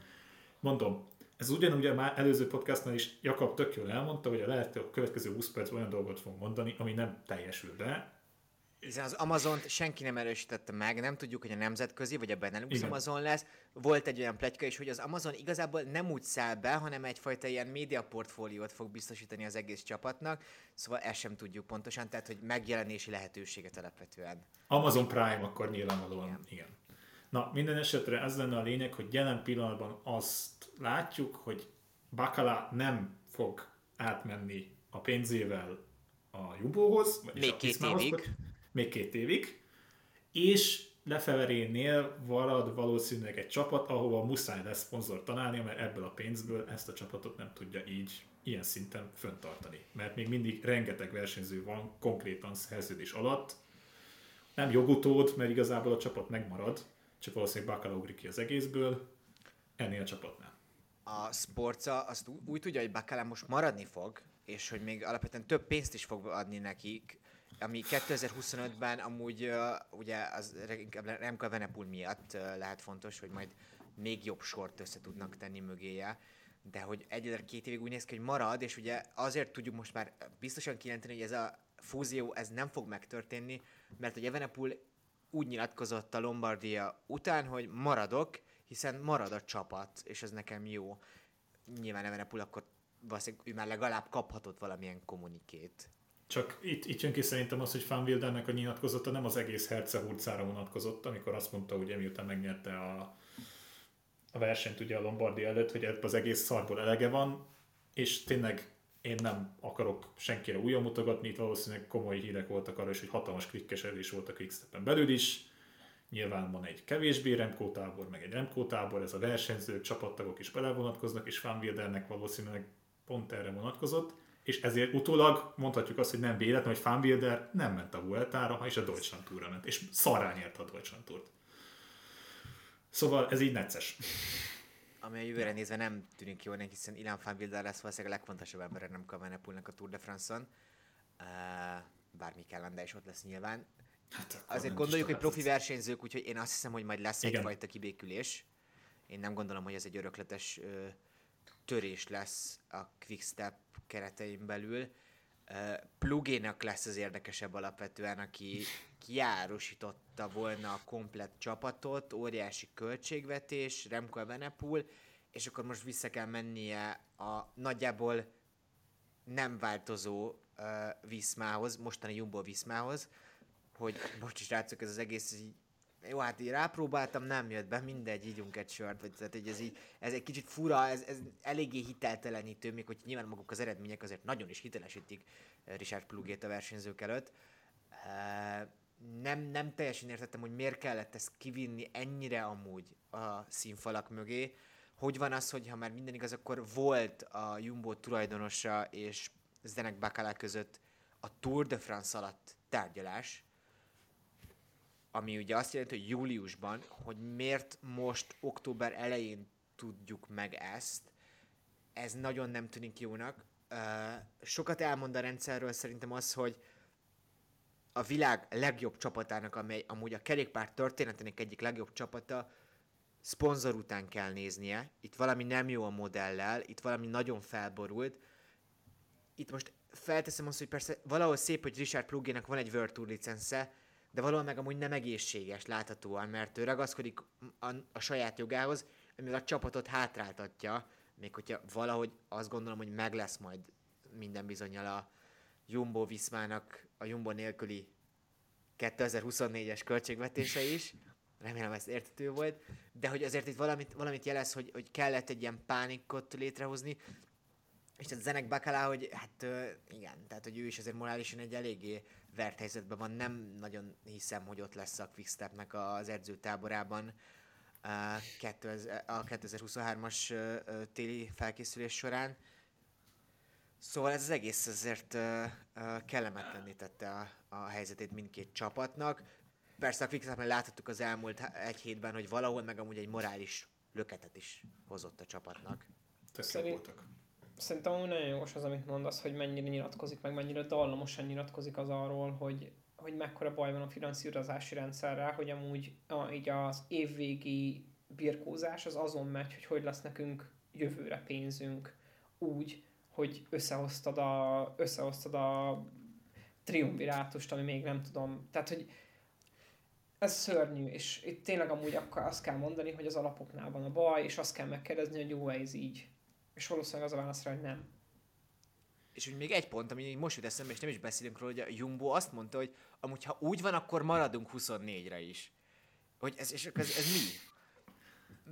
Mondom, ez ugyanúgy már előző podcastnál is Jakab tök jól elmondta, hogy a lehet a következő 20 percben olyan dolgot fog mondani, ami nem teljesül be, hiszen az amazon senki nem erősítette meg, nem tudjuk, hogy a nemzetközi vagy a Benelux Igen. Amazon lesz. Volt egy olyan pletyka is, hogy az Amazon igazából nem úgy száll be, hanem egyfajta ilyen média portfóliót fog biztosítani az egész csapatnak, szóval ezt sem tudjuk pontosan, tehát hogy megjelenési lehetőséget alapvetően. Amazon Prime akkor nyilvánvalóan, igen. igen. Na, minden esetre ez lenne a lényeg, hogy jelen pillanatban azt látjuk, hogy Bacala nem fog átmenni a pénzével a Jumbohoz, vagy Még két évig még két évig, és Lefeverénél valad valószínűleg egy csapat, ahova muszáj lesz szponzor találni, mert ebből a pénzből ezt a csapatot nem tudja így ilyen szinten föntartani. Mert még mindig rengeteg versenyző van konkrétan szerződés alatt. Nem jogutód, mert igazából a csapat megmarad, csak valószínűleg Bakala ugrik ki az egészből, ennél a csapatnál. A Sporca azt úgy tudja, hogy Bakala most maradni fog, és hogy még alapvetően több pénzt is fog adni nekik, ami 2025-ben amúgy uh, ugye az Remka Venepul miatt uh, lehet fontos, hogy majd még jobb sort össze tudnak tenni mögéje, de hogy egyelőre két évig úgy néz ki, hogy marad, és ugye azért tudjuk most már biztosan kijelenteni, hogy ez a fúzió ez nem fog megtörténni, mert hogy Evenepul úgy nyilatkozott a Lombardia után, hogy maradok, hiszen marad a csapat, és ez nekem jó. Nyilván Evenepul akkor valószínűleg ő már legalább kaphatott valamilyen kommunikét. Csak itt, itt jön ki szerintem az, hogy Van Wildernek a nyilatkozata nem az egész Hercehurcára vonatkozott, amikor azt mondta, hogy miután megnyerte a, a versenyt ugye a Lombardi előtt, hogy ebből az egész szarból elege van, és tényleg én nem akarok senkire újra mutogatni, itt valószínűleg komoly hírek voltak arra is, hogy hatalmas klikkesedés volt a Quickstepen belül is. Nyilván van egy kevésbé Remco tábor, meg egy Remco tábor, ez a versenyzők, csapattagok is belevonatkoznak, és Van Wildernek valószínűleg pont erre vonatkozott és ezért utólag mondhatjuk azt, hogy nem véletlen, hogy Fanbilder nem ment a Vueltára, és a Deutschland Tourra ment, és szarrá nyerte a Deutschland Tourt. Szóval ez így necces. ami a jövőre nézve nem tűnik jónak, hiszen Ilan van Wilder lesz valószínűleg a legfontosabb ember nem a Venepulnak a Tour de France-on. Uh, bár Mikel Landa is ott lesz nyilván. Hát, Azért gondoljuk, hogy profi versenyzők, úgyhogy én azt hiszem, hogy majd lesz Igen. egyfajta kibékülés. Én nem gondolom, hogy ez egy örökletes ö, törés lesz a Quickstep keretein belül. Plugénak lesz az érdekesebb alapvetően, aki kiárosította volna a komplet csapatot, óriási költségvetés, Remco Benepul, és akkor most vissza kell mennie a nagyjából nem változó uh, Viszmához, mostani Jumbo Viszmához, hogy most is rácok ez az egész így jó, hát így rápróbáltam, nem jött be, mindegy, ígyunk egy sört, vagy tehát ez, így, ez egy kicsit fura, ez, ez eléggé hiteltelenítő, még hogy nyilván maguk az eredmények azért nagyon is hitelesítik eh, Richard Plugét a versenyzők előtt. Uh, nem, nem teljesen értettem, hogy miért kellett ezt kivinni ennyire amúgy a színfalak mögé. Hogy van az, hogy ha már minden igaz, akkor volt a Jumbo tulajdonosa és Zdenek Bakala között a Tour de France alatt tárgyalás, ami ugye azt jelenti, hogy júliusban, hogy miért most október elején tudjuk meg ezt, ez nagyon nem tűnik jónak. Sokat elmond a rendszerről szerintem az, hogy a világ legjobb csapatának, amely amúgy a kerékpár történetének egyik legjobb csapata, szponzor után kell néznie. Itt valami nem jó a modellel, itt valami nagyon felborult. Itt most felteszem azt, hogy persze valahol szép, hogy Richard Plugének van egy World Tour licensze, de valahol meg amúgy nem egészséges láthatóan, mert ő ragaszkodik a, a saját jogához, amivel a csapatot hátráltatja, még hogyha valahogy azt gondolom, hogy meg lesz majd minden bizonyal a Jumbo Viszmának a Jumbo nélküli 2024-es költségvetése is, remélem ez értető volt, de hogy azért itt valamit, valamit jelez, hogy, hogy kellett egy ilyen pánikot létrehozni, és tehát Zenek Bakalá, hogy hát igen, tehát hogy ő is azért morálisan egy eléggé vert helyzetben van, nem nagyon hiszem, hogy ott lesz a Quickstepnek az edzőtáborában a 2023-as téli felkészülés során. Szóval ez az egész azért kellemetlenné tette a, a helyzetét mindkét csapatnak. Persze a Quickstepben láthattuk az elmúlt egy hétben, hogy valahol meg amúgy egy morális löketet is hozott a csapatnak. Szerint, voltak. Szerintem nagyon jogos az, amit mondasz, hogy mennyire nyilatkozik, meg mennyire dallamosan nyilatkozik az arról, hogy, hogy mekkora baj van a finanszírozási rendszerrel, hogy amúgy a, így az évvégi birkózás az azon megy, hogy hogy lesz nekünk jövőre pénzünk úgy, hogy összehoztad a, összehoztad a triumvirátust, ami még nem tudom. Tehát, hogy ez szörnyű, és itt tényleg amúgy akkor azt kell mondani, hogy az alapoknál van a baj, és azt kell megkérdezni, hogy jó ez így. És valószínűleg az a válasz rá, hogy nem. És úgy még egy pont, ami most jut eszembe, és nem is beszélünk róla, hogy a Jumbo azt mondta, hogy amúgy ha úgy van, akkor maradunk 24-re is. Hogy ez, és ez, ez mi?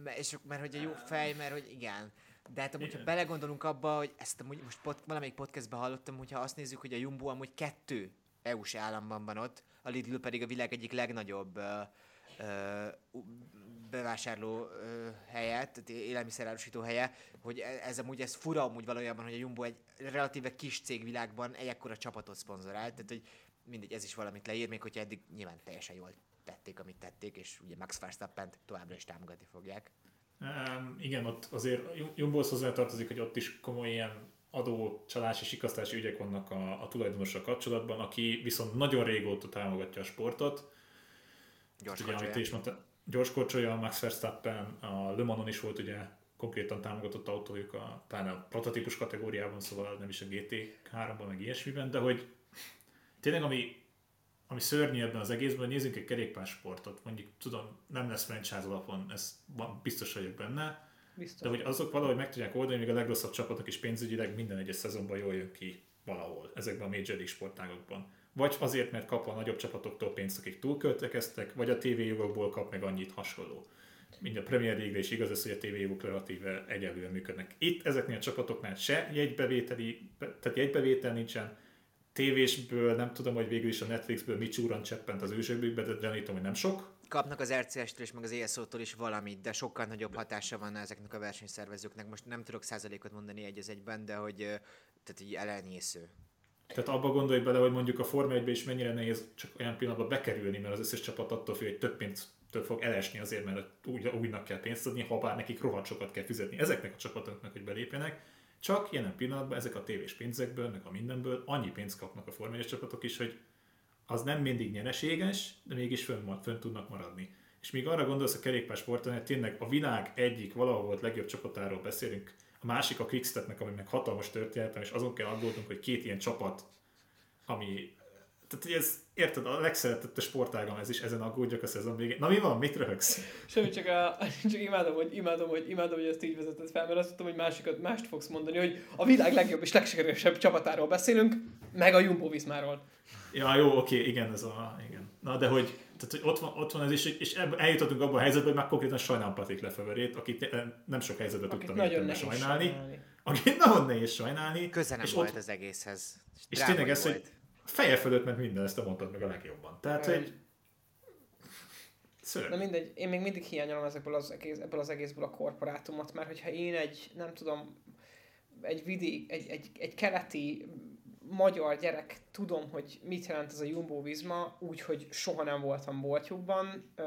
Mert, és, mert hogy a jó fej, mert hogy igen. De hát amúgy, ha belegondolunk abba, hogy ezt amúgy most pot, valamelyik podcastben hallottam, hogyha azt nézzük, hogy a Jumbo amúgy kettő EU-s államban van ott, a Lidl pedig a világ egyik legnagyobb uh, bevásárló helyet, tehát élelmiszerárusító helye, hogy e, ez amúgy ez fura amúgy valójában, hogy a Jumbo egy relatíve kis cégvilágban egy ekkora csapatot szponzorált, tehát hogy mindegy, ez is valamit leír, még hogyha eddig nyilván teljesen jól tették, amit tették, és ugye Max verstappen továbbra is támogatni fogják. Um, igen, ott azért Jumbo hozzá tartozik, hogy ott is komoly ilyen adó, csalási, sikasztási ügyek vannak a, a tulajdonossal kapcsolatban, aki viszont nagyon régóta támogatja a sportot. Gyors ugye, amit is mondta, gyors korcsolja, Max Verstappen, a Le Manon is volt ugye konkrétan támogatott autójuk a, talán a prototípus kategóriában, szóval nem is a GT3-ban, meg ilyesmiben, de hogy tényleg ami, ami szörnyű ebben az egészben, nézzünk egy kerékpársportot, mondjuk tudom, nem lesz franchise alapon, ez van, biztos vagyok benne, biztos. de hogy azok valahogy meg tudják oldani, még a legrosszabb csapatok is pénzügyileg minden egyes szezonban jól jön ki valahol ezekben a Major League sportágokban vagy azért, mert kap a nagyobb csapatoktól pénzt, akik túlköltekeztek, vagy a tévéjogokból kap meg annyit hasonló. Mind a Premier League-re is igaz ez, hogy a tévéjogok relatíve egyelően működnek. Itt ezeknél a csapatoknál se jegybevételi, tehát jegybevétel nincsen, tévésből, nem tudom, hogy végül is a Netflixből mit csúran cseppent az ősökből, de gyanítom, hogy nem sok. Kapnak az RCS-től és meg az ESO-tól is valamit, de sokkal nagyobb hatása van ezeknek a versenyszervezőknek. Most nem tudok százalékot mondani egy az egyben, de hogy tehát így elenyésző. Tehát abba gondolj bele, hogy mondjuk a Forma 1 is mennyire nehéz csak olyan pillanatban bekerülni, mert az összes csapat attól függ, hogy több pénzt től fog elesni azért, mert úgy, úgynak kell pénzt adni, ha bár nekik rohadt sokat kell fizetni ezeknek a csapatoknak, hogy belépjenek. Csak jelen pillanatban ezek a tévés pénzekből, meg a mindenből annyi pénzt kapnak a formális csapatok is, hogy az nem mindig nyereséges, de mégis fönn, fönn tudnak maradni. És még arra gondolsz a kerékpársporton, hogy tényleg a világ egyik valahol volt legjobb csapatáról beszélünk, a másik a Quickstepnek, ami meg hatalmas történet, és azon kell aggódnunk, hogy két ilyen csapat, ami tehát hogy ez, érted, a legszeretettebb sportágam ez is, ezen aggódjak a szezon végén. Na mi van, mit röhögsz? Semmi, csak, a, <laughs> csak imádom, hogy, imádom, hogy, imádom, hogy ezt így vezeted fel, mert azt tudtam, hogy másikat, mást fogsz mondani, hogy a világ legjobb és legsikeresebb csapatáról beszélünk, meg a Jumbo Vismáról. Ja, jó, oké, igen, ez a, igen. Na, de hogy, tehát, hogy ott, van, ott van ez is, és eljutottunk abban a helyzetbe, hogy már konkrétan sajnálom Patrik Lefeverét, akit nem sok helyzetben Akit tudtam nagyon sajnálni. sajnálni. Akit <laughs> nagyon nehéz sajnálni. Köze nem és volt ott, az egészhez. és drámai tényleg ez, hogy volt. Feje fölött ment minden, ezt te mondtad meg a legjobban. Tehát, Öm. hogy szörnyű. Na mindegy, én még mindig hiányolom ezekből az egész, ebből az egészből a korporátumot, mert hogyha én egy, nem tudom, egy vidék, egy, egy, egy keleti magyar gyerek tudom, hogy mit jelent ez a Jumbo Visma, úgyhogy soha nem voltam boltjukban. Ö,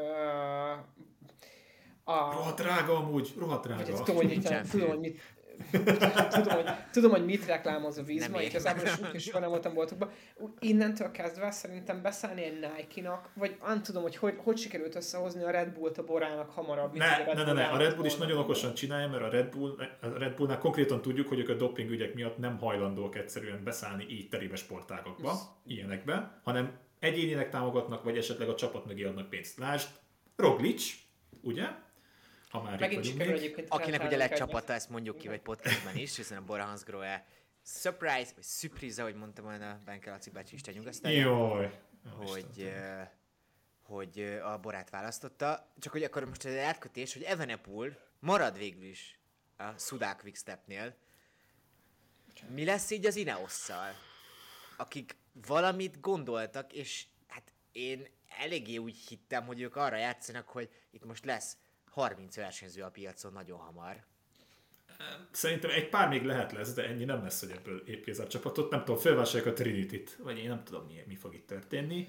a, Rohadt drága amúgy, rohadt vagy drága. tudom, hogy mit, tudom, hogy mit, tudom, hogy, tudom, hogy mit reklámoz a ér. igazából is úgy, soha nem voltam boltokban. Innentől kezdve szerintem beszállni egy Nike-nak, vagy nem tudom, hogy, hogy hogy sikerült összehozni a Red Bullt a borának hamarabb. Ne, ne, ne, ne, a Red Bull is nagyon okosan csinálja, mert a Red, Bull, a Red Bullnál konkrétan tudjuk, hogy ők a doping ügyek miatt nem hajlandóak egyszerűen beszállni így terébe sportágokba, ilyenekbe, hanem egyénileg támogatnak, vagy esetleg a csapat mögé adnak pénzt. Lásd, Roglic, ugye? Ha már Megint sikerül egyébként Akinek ugye egy- legcsapata, ezt mondjuk ki, vagy podcastben is, hiszen a Bora Hansgrohe surprise, vagy surprise, ahogy mondta volna Benke Laci bácsi Isten nyugasztalja, Jaj. hogy, hogy a Borát választotta. Csak hogy akkor most az átkötés, hogy Evenepoel marad végül is a Sudák Quickstepnél. Mi lesz így az Ineosszal? Akik valamit gondoltak, és hát én eléggé úgy hittem, hogy ők arra játszanak, hogy itt most lesz 30 versenyző a piacon nagyon hamar. Szerintem egy pár még lehet lesz, de ennyi nem lesz, hogy ebből épkéz a csapatot. Nem tudom, felvásárolják a Trinity-t, vagy én nem tudom, mi, mi fog itt történni.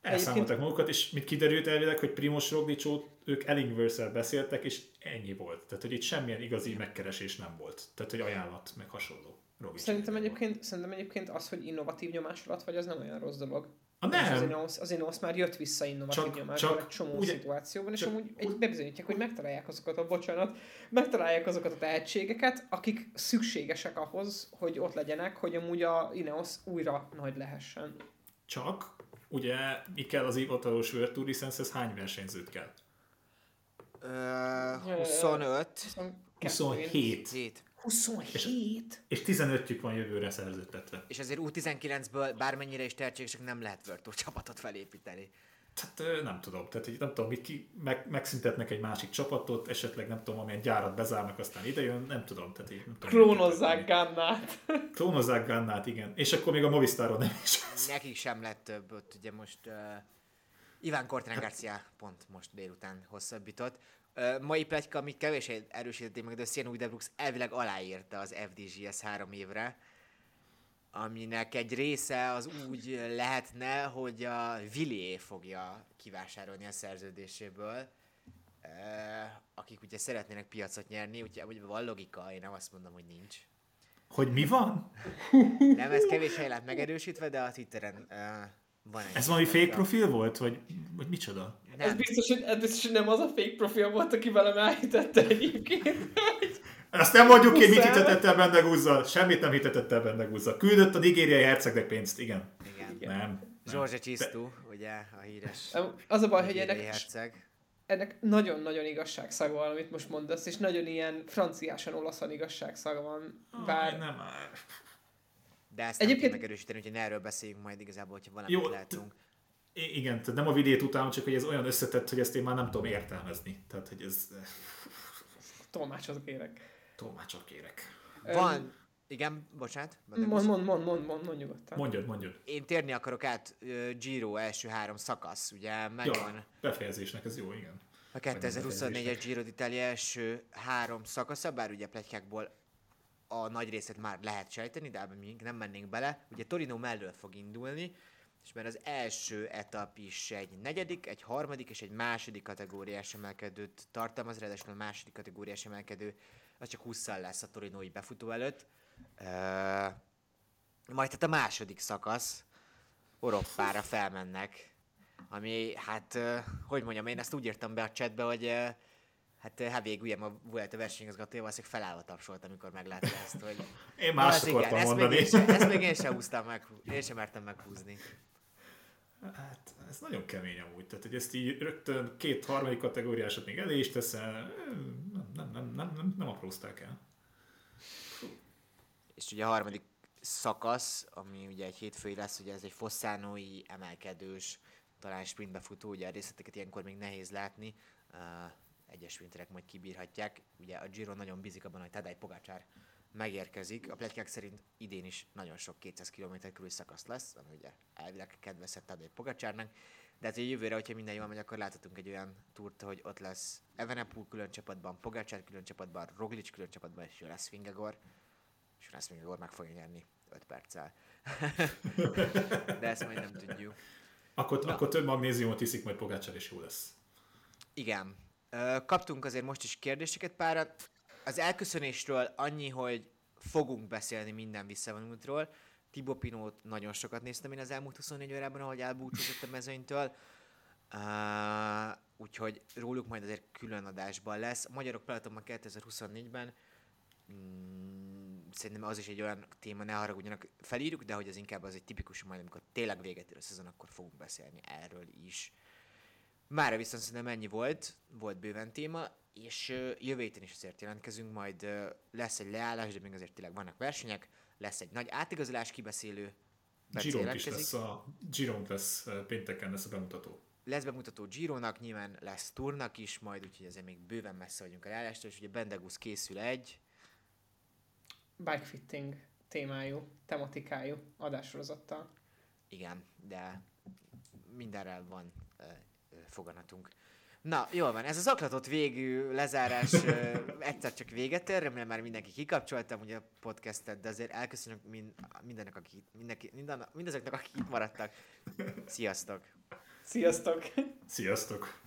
Elszámoltak magukat, és mit kiderült elvileg, hogy Primos Roglicsót ők Ellingworth-szel beszéltek, és ennyi volt. Tehát, hogy itt semmilyen igazi megkeresés nem volt. Tehát, hogy ajánlat, meg hasonló. Roglic Szerintem nem volt. egyébként, szerintem egyébként az, hogy innovatív nyomás alatt vagy, az nem olyan rossz dolog. A És Az nem, Ineos, az Ineos már jött vissza innovatív Csak- nyomásban csak egy csomó ugye- szituációban, és csak amúgy egy bebizonyítják, hogy megtalálják azokat a, bocsánat, megtalálják azokat a tehetségeket, akik szükségesek ahhoz, hogy ott legyenek, hogy amúgy a Ineos újra nagy lehessen. csak ugye mi kell az hivatalos World Tour licenszhez hány versenyzőt kell? Ö, 25. 27. 7. 27? És 15-jük van jövőre szerződtetve. És azért U19-ből bármennyire is tehetségesek nem lehet Tour csapatot felépíteni. Tehát nem tudom, tehát hogy nem tudom, mit ki, meg, megszüntetnek egy másik csapatot, esetleg nem tudom, amilyen gyárat bezárnak, aztán idejön, nem tudom. Tehát így, nem tudom Klónozzák Gannát. <laughs> Klónozzák Gannát, igen. És akkor még a Movistarról nem is. Nekik sem lett több, ott ugye most uh, Iván Cortán Garcia pont most délután hosszabbított. Mai pletyka, amit kevés erősítették meg, de Sian Udebrooks elvileg aláírta az FDGS három évre, aminek egy része az úgy lehetne, hogy a Villiers fogja kivásárolni a szerződéséből, akik ugye szeretnének piacot nyerni, úgyhogy van logika, én nem azt mondom, hogy nincs. Hogy mi van? Nem, ez kevés helyen megerősítve, de a Twitteren uh, van egy. Ez valami fake profil volt? Vagy, vagy micsoda? Ez Nem, biztos, hogy, ez biztos, hogy nem az a fake profil volt, aki velem elhitette egyébként. Ezt nem mondjuk ki, mit hitetett el Bendegúzzal. Semmit nem hitetett el Bendegúzzal. Küldött a nigériai hercegnek pénzt, igen. igen. Igen. Nem. George Csisztú, ugye, a híres Az a baj, hogy ennek, herceg. ennek nagyon-nagyon igazságszaga van, amit most mondasz, és nagyon ilyen franciásan, olaszan igazságszaga van. Aj, Bár nem már. De ezt nem Egyébként- tudom megerősíteni, úgyhogy erről beszéljünk majd igazából, hogyha valamit Jó, látunk. I- igen, tehát nem a vidét után, csak hogy ez olyan összetett, hogy ezt én már nem tudom értelmezni. Tehát, hogy ez... <laughs> tolmácsot kérek. Tolmácsot kérek. Van, igen, bocsánat. Mond, mond, mond, mond, mond, mond nyugodtan. Mondjad, mondjad. Én térni akarok át uh, Giro első három szakasz, ugye megvan Ja, befejezésnek ez jó, igen. a Vagy nem 2024-es befejezésnek. Giro d'Italia első három szakasza, bár ugye pletykákból a nagy részét már lehet sejteni, de ebben még nem mennénk bele. Ugye Torino mellől fog indulni, és mert az első etap is egy negyedik, egy harmadik és egy második kategóriás emelkedőt tartalmaz, ráadásul a második kategóriás emelkedő az csak 20 lesz a torinói befutó előtt. Uh, majd tehát a második szakasz, Oroppára felmennek, ami hát, uh, hogy mondjam, én ezt úgy írtam be a chatbe, hogy uh, Hát Havég ugye ma volt a versenyigazgatója, valószínűleg felállva tapsolt, amikor meglátta ezt, hogy... Én más akartam ezt mondani. Még én, sem, ezt még én sem húztam meg, én sem mertem meghúzni. Hát, ez nagyon kemény amúgy. Tehát, hogy ezt így rögtön két harmadik kategóriásat még elé is teszel, nem, nem, nem, nem, nem, nem aprózták el. És ugye a harmadik szakasz, ami ugye egy hétfői lesz, ugye ez egy fosszánói emelkedős, talán sprintbe futó, ugye a részleteket ilyenkor még nehéz látni, uh, egyes sprinterek majd kibírhatják. Ugye a Giro nagyon bízik abban, hogy Tadej Pogácsár megérkezik. A pletykák szerint idén is nagyon sok 200 km körül szakasz lesz, ami ugye elvileg kedvezett Tadej Pogacsárnak. De hát hogy jövőre, hogyha minden jól megy, akkor láthatunk egy olyan túrt, hogy ott lesz Evenepul külön csapatban, Pogacsár külön csapatban, Roglic külön csapatban, és lesz Vingegor. És lesz Vingegor meg fogja nyerni 5 perccel. <laughs> De ezt majd nem tudjuk. Akkor, akkor több magnéziumot iszik, majd Pogácsár és jó lesz. Igen. Kaptunk azért most is kérdéseket párat. Az elköszönésről annyi, hogy fogunk beszélni minden visszavonultról. Tibo Pinót nagyon sokat néztem én az elmúlt 24 órában, ahogy elbúcsúzott a mezőnytől. Uh, úgyhogy róluk majd azért külön adásban lesz. A Magyarok Pelatonban 2024-ben mm, szerintem az is egy olyan téma, ne haragudjanak, felírjuk, de hogy az inkább az egy tipikus, majd amikor tényleg véget ér a szezon, akkor fogunk beszélni erről is. Mára viszont szerintem ennyi volt, volt bőven téma, és jövő héten is azért jelentkezünk, majd lesz egy leállás, de még azért tényleg vannak versenyek, lesz egy nagy átigazolás kibeszélő, Giront is lesz, a Giront lesz pénteken lesz a bemutató. lesz bemutató Gironak, nyilván lesz Tournak is majd, úgyhogy ezért még bőven messze vagyunk a leállástól, és ugye Bendegus készül egy, Bikefitting témájú, tematikájú adássorozattal. igen, de mindenre van foganatunk. Na, jól van, ez az aklatott végű lezárás ö, <laughs> egyszer csak véget ér, remélem már mindenki kikapcsoltam ugye a podcastet, de azért elköszönök mind, mindennek, aki, mindenki, minden, mindazoknak, akik itt maradtak. Sziasztok! Sziasztok! Sziasztok!